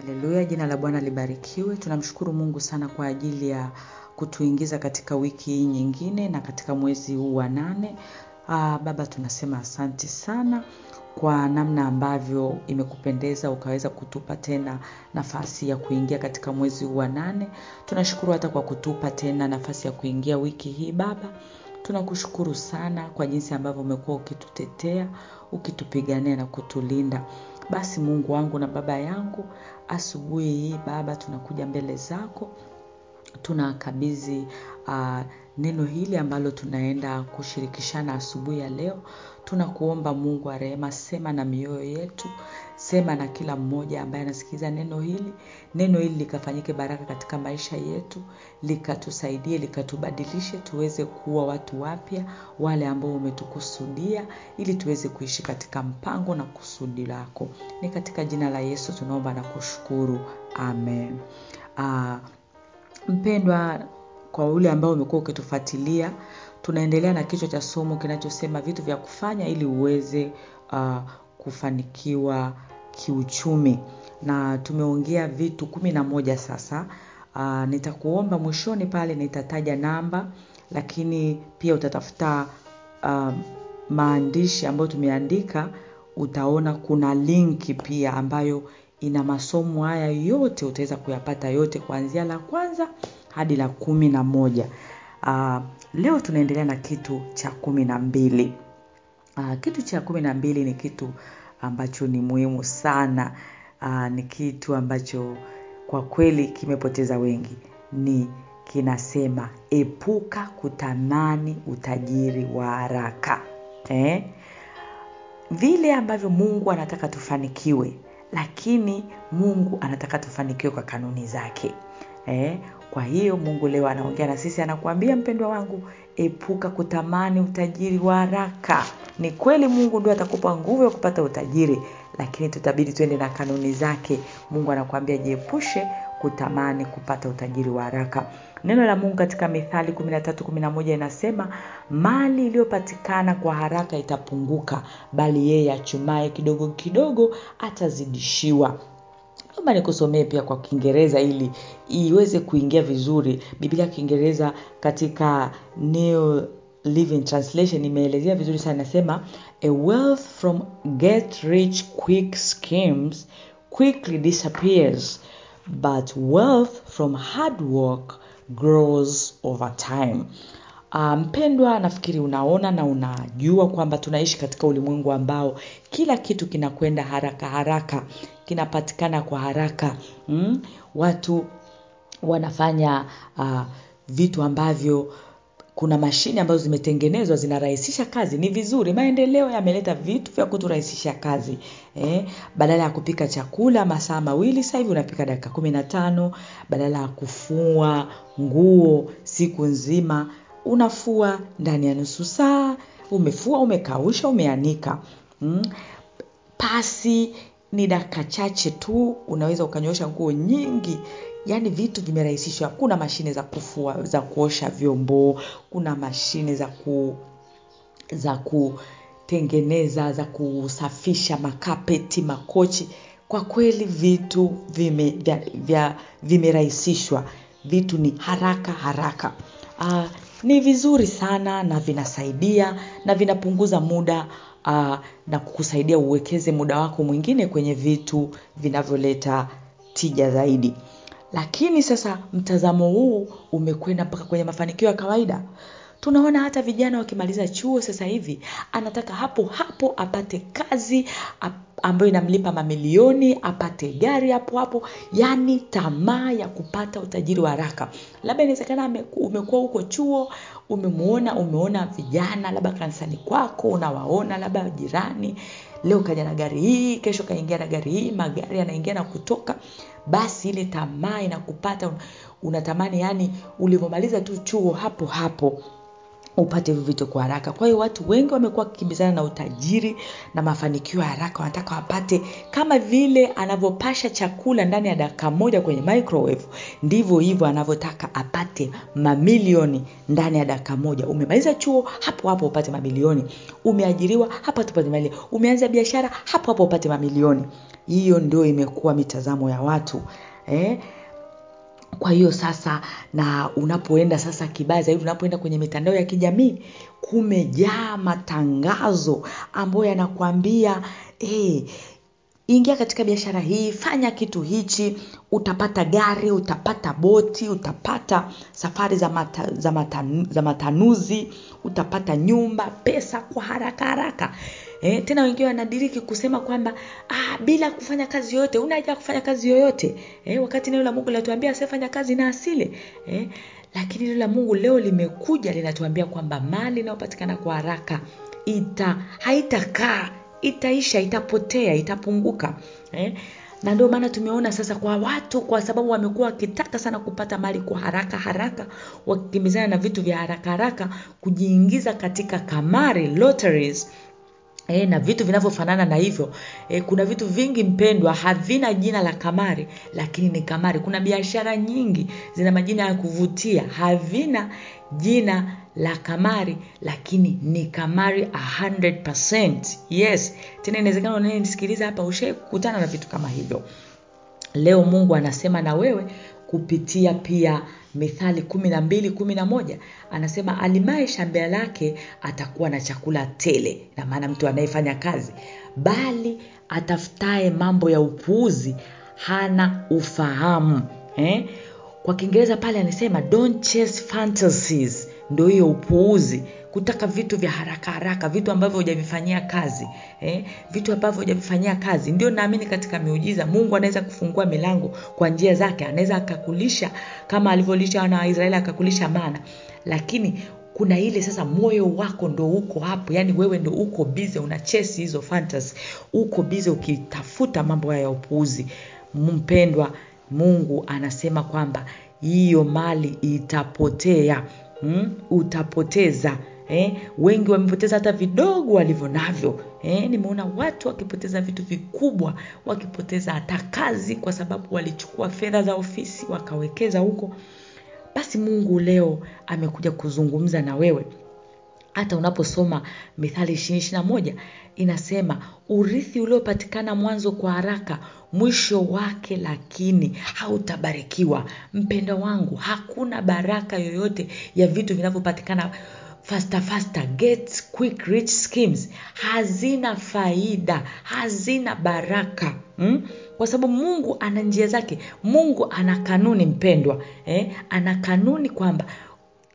Haleluya, jina la Bwana libarikiwe. Tunamshukuru Mungu sana kwa ajili ya kutuingiza katika wiki hii nyingine na katika mwezi huu wa nane. Aa, Baba tunasema asante sana kwa namna ambavyo imekupendeza ukaweza kutupa tena nafasi ya kuingia katika mwezi huu wa nane. Tunashukuru hata kwa kutupa tena nafasi ya kuingia wiki hii Baba. Tunakushukuru sana kwa jinsi ambavyo umekuwa ukitutetea, ukitupigania na kutulinda. Basi Mungu wangu na baba yangu, asubuhi hii Baba tunakuja mbele zako. Tunakabidhi uh, neno hili ambalo tunaenda kushirikishana asubuhi ya leo. Tunakuomba Mungu wa rehema, sema na mioyo yetu, sema na kila mmoja ambaye anasikiza neno hili. Neno hili likafanyike baraka katika maisha yetu, likatusaidie, likatubadilishe, tuweze kuwa watu wapya, wale ambao umetukusudia, ili tuweze kuishi katika mpango na kusudi lako. Ni katika jina la Yesu tunaomba na kushukuru. Amen. Uh, mpendwa kwa ule ambao umekuwa ukitufuatilia tunaendelea na kichwa cha somo kinachosema vitu vya kufanya ili uweze uh, kufanikiwa kiuchumi. Na tumeongea vitu kumi na moja sasa. Uh, nitakuomba mwishoni pale nitataja namba lakini pia utatafuta uh, maandishi ambayo tumeandika utaona kuna linki pia ambayo ina masomo haya yote utaweza kuyapata yote kuanzia la kwanza hadi la kumi na moja. Uh, leo tunaendelea na kitu cha kumi na mbili. Uh, kitu cha kumi na mbili ni kitu ambacho ni muhimu sana. Uh, ni kitu ambacho kwa kweli kimepoteza wengi. Ni kinasema epuka kutamani utajiri wa haraka. Eh? vile ambavyo mungu anataka tufanikiwe lakini mungu anataka tufanikiwe kwa kanuni zake eh? kwa hiyo mungu leo anaongea na sisi anakuambia mpendwa wangu epuka kutamani utajiri wa haraka ni kweli mungu ndio atakupa nguvu ya kupata utajiri lakini tutabidi tuende na kanuni zake mungu anakuambia jiepushe kutamani kupata utajiri wa haraka. Neno la mungu katika mithali 1311 inasema mali iliyopatikana kwa haraka itapunguka bali yeye achumaye kidogo kidogo atazidishiwa. Naomba nikusomee pia kwa kiingereza ili iweze kuingia vizuri. Biblia ya kiingereza katika new living translation imeelezea vizuri sana inasema a wealth from get rich quick schemes quickly disappears but wealth from hard work grows over time mpendwa um, nafikiri unaona na unajua kwamba tunaishi katika ulimwengu ambao kila kitu kinakwenda haraka haraka kinapatikana kwa haraka mm? watu wanafanya uh, vitu ambavyo kuna mashine ambazo zimetengenezwa zinarahisisha kazi. Ni vizuri maendeleo yameleta vitu vya kuturahisisha kazi eh, badala ya kupika chakula masaa mawili sasa hivi unapika dakika kumi na tano. Badala ya kufua nguo siku nzima unafua ndani ya nusu saa. Umefua umekausha umeanika mm? pasi ni dakika chache tu unaweza ukanyosha nguo nyingi yaani vitu vimerahisishwa. Kuna mashine za kufua za kuosha vyombo kuna mashine za ku za kutengeneza za kusafisha makapeti makochi. Kwa kweli vitu vime vya, vya vimerahisishwa. Vitu ni haraka haraka. Uh, ni vizuri sana na vinasaidia na vinapunguza muda uh, na kukusaidia uwekeze muda wako mwingine kwenye vitu vinavyoleta tija zaidi lakini sasa mtazamo huu umekwenda mpaka kwenye mafanikio ya kawaida. Tunaona hata vijana wakimaliza chuo sasa hivi anataka hapo hapo apate kazi ambayo inamlipa mamilioni apate gari hapo hapo yaani tamaa ya kupata utajiri wa haraka. Labda inawezekana umekuwa huko chuo umemuona umeona vijana labda kanisani kwako unawaona labda jirani leo kaja na gari hii kesho kaingia na gari hii magari yanaingia na kutoka. Basi ile tamaa inakupata unatamani yani ulivyomaliza tu chuo hapo hapo upate hivyo vitu kwa haraka. Kwa hiyo watu wengi wamekuwa wakikimbizana na utajiri na mafanikio ya haraka. Wanataka wapate kama vile anavyopasha chakula ndani ya dakika moja kwenye microwave ndivyo hivyo anavyotaka apate mamilioni ndani ya dakika moja. Umemaliza chuo hapo hapo upate mamilioni. Umeajiriwa hapo hapo upate umeanza biashara hapo hapo upate mamilioni. Hiyo ndio imekuwa mitazamo ya watu eh? Kwa hiyo sasa na unapoenda sasa kibaya zaidi unapoenda kwenye mitandao ya kijamii kumejaa matangazo ambayo yanakwambia hey, ingia katika biashara hii fanya kitu hichi utapata gari utapata boti utapata safari za, mata, za, matanu, za matanuzi utapata nyumba pesa kwa haraka haraka. E, tena wengine wanadiriki kusema kwamba ah, bila kufanya kazi yoyote unaja kufanya kazi yoyote. E, wakati neno la mungu linatuambia asiyefanya kazi na asile. E, lakini neno la mungu leo limekuja linatuambia kwamba mali inayopatikana kwa haraka ita haitakaa itaisha itapotea itapunguka eh? na ndio maana tumeona sasa kwa watu kwa sababu wamekuwa wakitaka sana kupata mali kwa haraka haraka wakikimbizana na vitu vya haraka haraka kujiingiza katika kamari lotteries E, na vitu vinavyofanana na hivyo e, kuna vitu vingi mpendwa havina jina la kamari lakini ni kamari kuna biashara nyingi zina majina ya kuvutia havina jina la kamari lakini ni kamari 100%. yes. Tena inawezekana unanisikiliza hapa ushaikutana na vitu kama hivyo. Leo mungu anasema na wewe kupitia pia mithali kumi na mbili kumi na moja anasema alimaye shamba lake atakuwa na chakula tele. Na maana mtu anayefanya kazi bali atafutaye mambo ya upuuzi hana ufahamu. Eh? kwa kiingereza pale anasema don't chase fantasies ndo hiyo upuuzi kutaka vitu vya haraka haraka vitu ambavyo hujavifanyia kazi eh? vitu ambavyo hujavifanyia kazi. Ndio naamini katika miujiza mungu anaweza kufungua milango kwa njia zake anaweza akakulisha kama alivyolisha wana wa israeli akakulisha mana. Lakini kuna ile sasa moyo wako ndo uko hapo yani wewe ndo uko bize una chesi hizo fantasy uko bize ukitafuta mambo ya upuuzi. Mpendwa mungu anasema kwamba hiyo mali itapotea mm? utapoteza eh? wengi wamepoteza hata vidogo walivyo navyo eh? nimeona watu wakipoteza vitu vikubwa wakipoteza hata kazi kwa sababu walichukua fedha za ofisi wakawekeza huko basi mungu leo amekuja kuzungumza na wewe hata unaposoma mithali ishirini na moja inasema urithi uliopatikana mwanzo kwa haraka mwisho wake lakini hautabarikiwa mpendo wangu hakuna baraka yoyote ya vitu vinavyopatikana faster faster get quick rich schemes hazina faida hazina baraka hmm? kwa sababu mungu ana njia zake mungu ana kanuni mpendwa eh? ana kanuni kwamba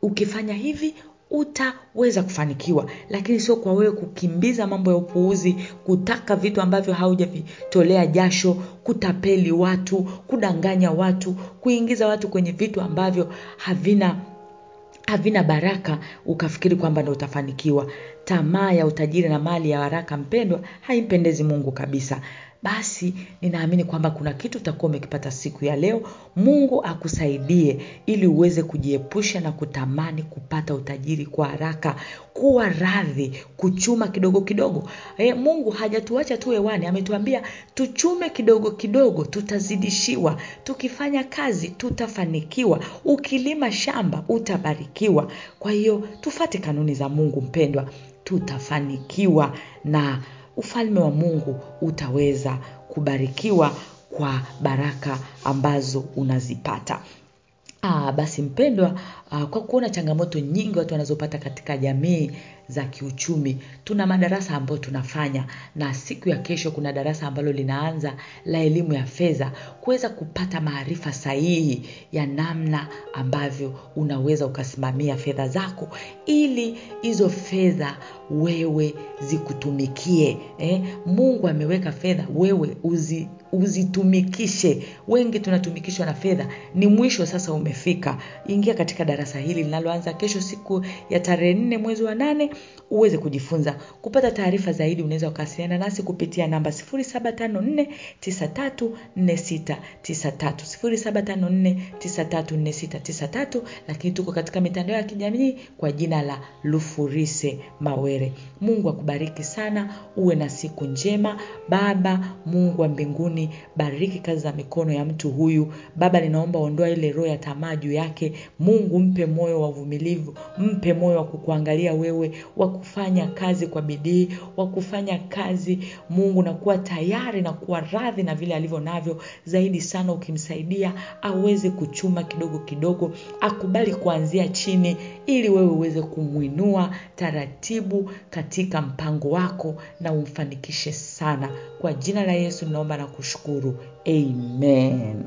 ukifanya hivi utaweza kufanikiwa. Lakini sio kwa wewe kukimbiza mambo ya upuuzi kutaka vitu ambavyo haujavitolea jasho kutapeli watu kudanganya watu kuingiza watu kwenye vitu ambavyo havina havina baraka ukafikiri kwamba ndo utafanikiwa. Tamaa ya utajiri na mali ya haraka mpendwa haimpendezi mungu kabisa basi ninaamini kwamba kuna kitu utakuwa umekipata siku ya leo. Mungu akusaidie ili uweze kujiepusha na kutamani kupata utajiri kwa haraka. Kuwa radhi kuchuma kidogo kidogo. E, mungu hajatuacha tu hewani. Ametuambia tuchume kidogo kidogo tutazidishiwa. Tukifanya kazi tutafanikiwa. Ukilima shamba utabarikiwa. Kwa hiyo tufate kanuni za mungu mpendwa. Tutafanikiwa na ufalme wa mungu utaweza kubarikiwa kwa baraka ambazo unazipata. Aa, basi mpendwa aa, kwa kuona changamoto nyingi watu wanazopata katika jamii za kiuchumi. Tuna madarasa ambayo tunafanya na siku ya kesho kuna darasa ambalo linaanza la elimu ya fedha kuweza kupata maarifa sahihi ya namna ambavyo unaweza ukasimamia fedha zako ili hizo fedha wewe zikutumikie eh? mungu ameweka fedha wewe uzi uzitumikishe. Wengi tunatumikishwa na fedha ni mwisho sasa umefika. Ingia katika darasa hili linaloanza kesho siku ya tarehe nne mwezi wa nane uweze kujifunza. Kupata taarifa zaidi unaweza ukawasiliana nasi kupitia namba 0754934693 0754934693 lakini tuko katika mitandao ya kijamii kwa jina la lufurise mawere. Mungu akubariki sana uwe na siku njema. Baba mungu wa mbinguni bariki kazi za mikono ya mtu huyu. Baba ninaomba ondoa ile roho ya tamaa juu yake. Mungu mpe moyo wa uvumilivu mpe moyo wa kukuangalia wewe wa kufanya kazi kwa bidii wa kufanya kazi mungu na kuwa tayari na kuwa radhi na vile alivyo navyo zaidi sana ukimsaidia aweze kuchuma kidogo kidogo akubali kuanzia chini ili wewe uweze kumwinua taratibu katika mpango wako na umfanikishe sana. Kwa jina la yesu naomba na kushukuru. Amen